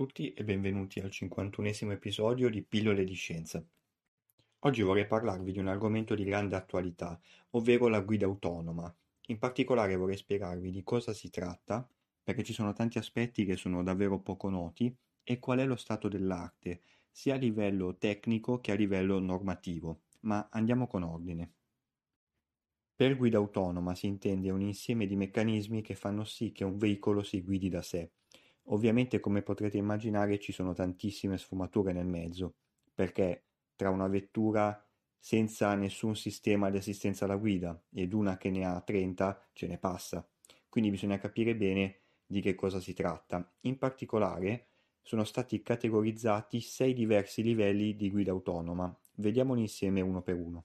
Tutti e benvenuti al 51esimo episodio di Pillole di Scienza. Oggi vorrei parlarvi di un argomento di grande attualità, ovvero la guida autonoma. In particolare vorrei spiegarvi di cosa si tratta, perché ci sono tanti aspetti che sono davvero poco noti, e qual è lo stato dell'arte, sia a livello tecnico che a livello normativo. Ma andiamo con ordine. Per guida autonoma si intende un insieme di meccanismi che fanno sì che un veicolo si guidi da sé Ovviamente come potrete immaginare ci sono tantissime sfumature nel mezzo, perché tra una vettura senza nessun sistema di assistenza alla guida ed una che ne ha 30 ce ne passa. Quindi bisogna capire bene di che cosa si tratta. In particolare sono stati categorizzati sei diversi livelli di guida autonoma. Vediamoli insieme uno per uno.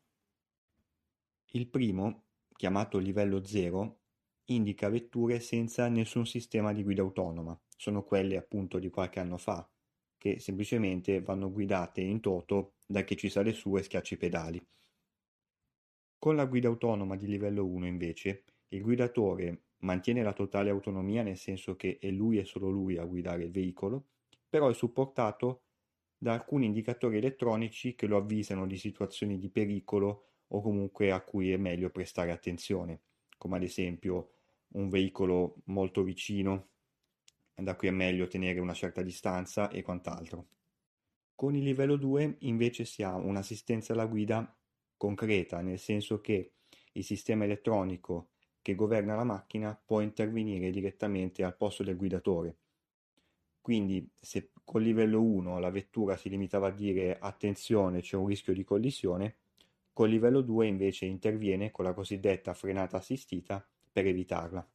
Il primo, chiamato livello 0, indica vetture senza nessun sistema di guida autonoma, sono quelle appunto di qualche anno fa, che semplicemente vanno guidate in toto da chi ci sale su e schiaccia i pedali. Con la guida autonoma di livello 1 invece, il guidatore mantiene la totale autonomia nel senso che è lui e solo lui a guidare il veicolo, però è supportato da alcuni indicatori elettronici che lo avvisano di situazioni di pericolo o comunque a cui è meglio prestare attenzione, come ad esempio un veicolo molto vicino, da cui è meglio tenere una certa distanza e quant'altro. Con il livello 2 invece si ha un'assistenza alla guida concreta, nel senso che il sistema elettronico che governa la macchina può intervenire direttamente al posto del guidatore. Quindi se col livello 1 la vettura si limitava a dire attenzione c'è un rischio di collisione, col livello 2 invece interviene con la cosiddetta frenata assistita per evitarla.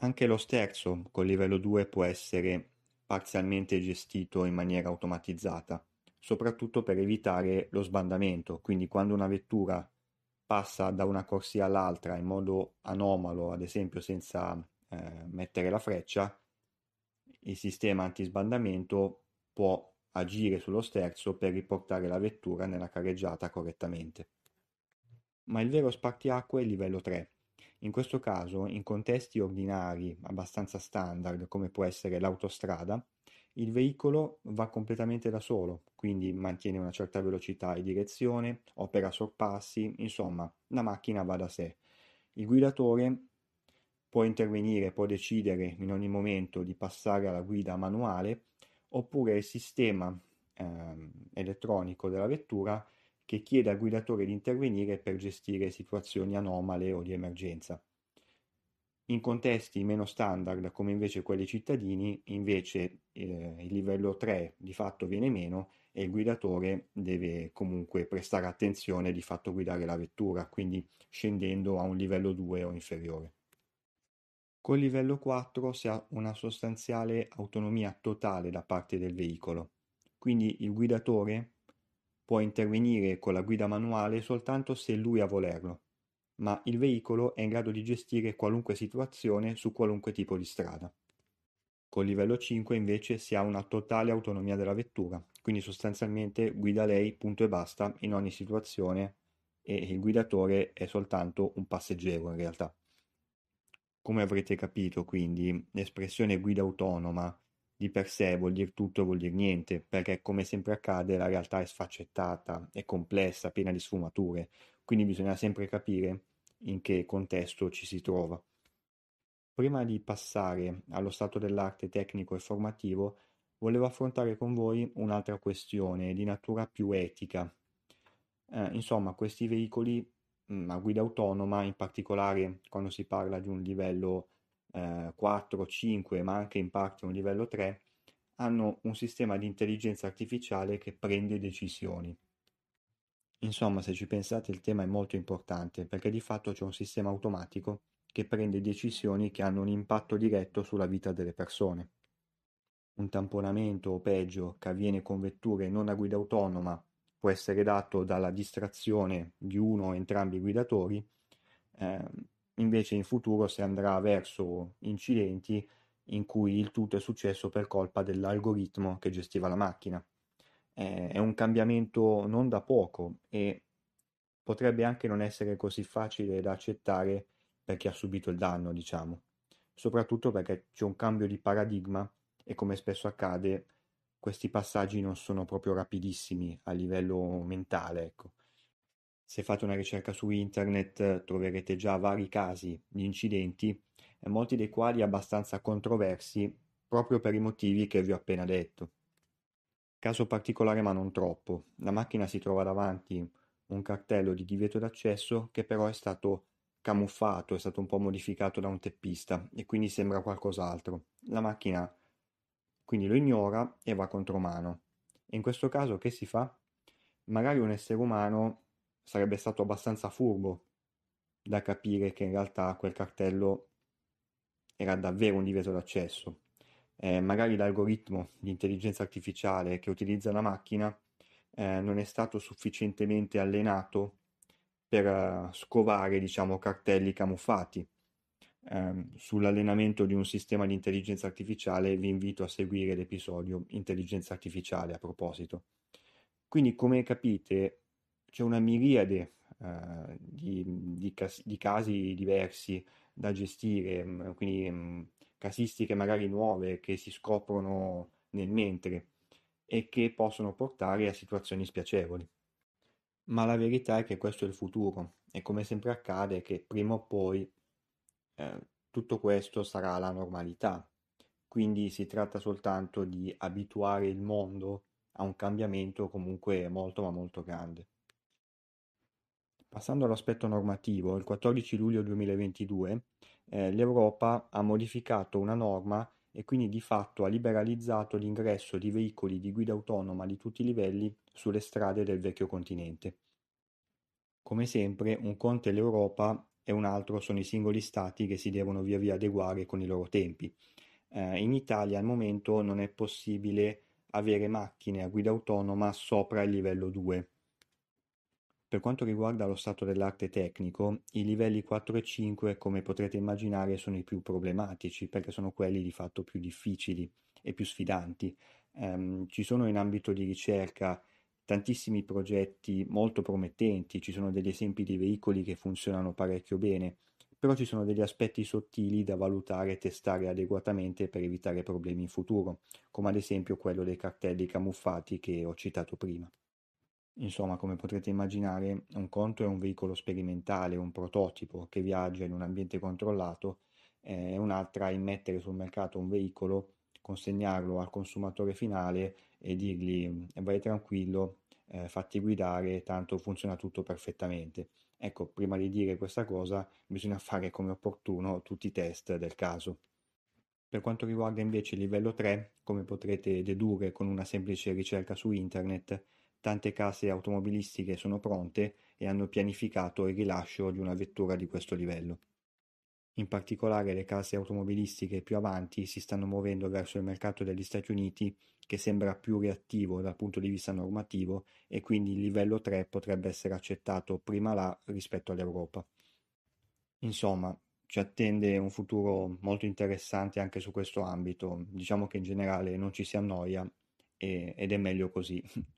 Anche lo sterzo col livello 2 può essere parzialmente gestito in maniera automatizzata, soprattutto per evitare lo sbandamento, quindi quando una vettura passa da una corsia all'altra in modo anomalo, ad esempio senza eh, mettere la freccia, il sistema antisbandamento può agire sullo sterzo per riportare la vettura nella carreggiata correttamente. Ma il vero spartiacque è il livello 3, in questo caso, in contesti ordinari abbastanza standard, come può essere l'autostrada, il veicolo va completamente da solo, quindi mantiene una certa velocità e direzione, opera sorpassi, insomma, la macchina va da sé. Il guidatore può intervenire, può decidere in ogni momento di passare alla guida manuale, oppure il sistema eh, elettronico della vettura che chiede al guidatore di intervenire per gestire situazioni anomale o di emergenza. In contesti meno standard, come invece quelli cittadini, invece eh, il livello 3 di fatto viene meno e il guidatore deve comunque prestare attenzione di fatto guidare la vettura, quindi scendendo a un livello 2 o inferiore. Col livello 4 si ha una sostanziale autonomia totale da parte del veicolo, quindi il guidatore Può intervenire con la guida manuale soltanto se lui a volerlo, ma il veicolo è in grado di gestire qualunque situazione su qualunque tipo di strada. Col livello 5 invece si ha una totale autonomia della vettura, quindi sostanzialmente guida lei punto e basta in ogni situazione e il guidatore è soltanto un passeggero in realtà. Come avrete capito quindi l'espressione guida autonoma di per sé vuol dire tutto e vuol dire niente, perché come sempre accade la realtà è sfaccettata, è complessa, piena di sfumature, quindi bisogna sempre capire in che contesto ci si trova. Prima di passare allo stato dell'arte tecnico e formativo, volevo affrontare con voi un'altra questione di natura più etica. Eh, insomma, questi veicoli mh, a guida autonoma, in particolare quando si parla di un livello eh, 4, 5, ma anche in parte un livello 3, hanno un sistema di intelligenza artificiale che prende decisioni. Insomma, se ci pensate, il tema è molto importante perché di fatto c'è un sistema automatico che prende decisioni che hanno un impatto diretto sulla vita delle persone. Un tamponamento o peggio che avviene con vetture non a guida autonoma può essere dato dalla distrazione di uno o entrambi i guidatori, eh, invece in futuro si andrà verso incidenti in cui il tutto è successo per colpa dell'algoritmo che gestiva la macchina. È un cambiamento non da poco e potrebbe anche non essere così facile da accettare per chi ha subito il danno, diciamo, soprattutto perché c'è un cambio di paradigma e come spesso accade, questi passaggi non sono proprio rapidissimi a livello mentale, ecco. Se fate una ricerca su internet troverete già vari casi di incidenti, molti dei quali abbastanza controversi proprio per i motivi che vi ho appena detto. Caso particolare ma non troppo, la macchina si trova davanti un cartello di divieto d'accesso che però è stato camuffato, è stato un po' modificato da un teppista e quindi sembra qualcos'altro. La macchina quindi lo ignora e va contromano. E in questo caso che si fa? Magari un essere umano sarebbe stato abbastanza furbo da capire che in realtà quel cartello era davvero un divieto d'accesso. Eh, magari l'algoritmo di intelligenza artificiale che utilizza la macchina eh, non è stato sufficientemente allenato per uh, scovare, diciamo, cartelli camuffati. Um, sull'allenamento di un sistema di intelligenza artificiale vi invito a seguire l'episodio Intelligenza artificiale a proposito. Quindi, come capite, c'è una miriade uh, di, di, cas- di, casi diversi da gestire, mm, quindi um, casistiche magari nuove che si scoprono nel mentre e che possono portare a situazioni spiacevoli. Ma la verità è che questo è il futuro e come sempre accade che prima o poi eh, tutto questo sarà la normalità. Quindi si tratta soltanto di abituare il mondo a un cambiamento comunque molto ma molto grande. Passando all'aspetto normativo, il 14 luglio 2022 eh, l'Europa ha modificato una norma e quindi di fatto ha liberalizzato l'ingresso di veicoli di guida autonoma di tutti i livelli sulle strade del vecchio continente. Come sempre, un conto è l'Europa e un altro sono i singoli stati che si devono via via adeguare con i loro tempi. Eh, in Italia al momento non è possibile avere macchine a guida autonoma sopra il livello 2. Per quanto riguarda lo stato dell'arte tecnico, i livelli 4 e 5, come potrete immaginare, sono i più problematici perché sono quelli di fatto più difficili e più sfidanti. Um, ci sono in ambito di ricerca tantissimi progetti molto promettenti, ci sono degli esempi di veicoli che funzionano parecchio bene, però ci sono degli aspetti sottili da valutare e testare adeguatamente per evitare problemi in futuro, come ad esempio quello dei cartelli camuffati che ho citato prima. Insomma, come potrete immaginare, un conto è un veicolo sperimentale, un prototipo che viaggia in un ambiente controllato, e un'altra immettere sul mercato un veicolo, consegnarlo al consumatore finale e dirgli vai tranquillo, eh, fatti guidare, tanto funziona tutto perfettamente. Ecco, prima di dire questa cosa bisogna fare come opportuno tutti i test del caso. Per quanto riguarda invece il livello 3, come potrete dedurre con una semplice ricerca su internet, Tante case automobilistiche sono pronte e hanno pianificato il rilascio di una vettura di questo livello. In particolare le case automobilistiche più avanti si stanno muovendo verso il mercato degli Stati Uniti che sembra più reattivo dal punto di vista normativo e quindi il livello 3 potrebbe essere accettato prima là rispetto all'Europa. Insomma, ci attende un futuro molto interessante anche su questo ambito. Diciamo che in generale non ci si annoia e, ed è meglio così.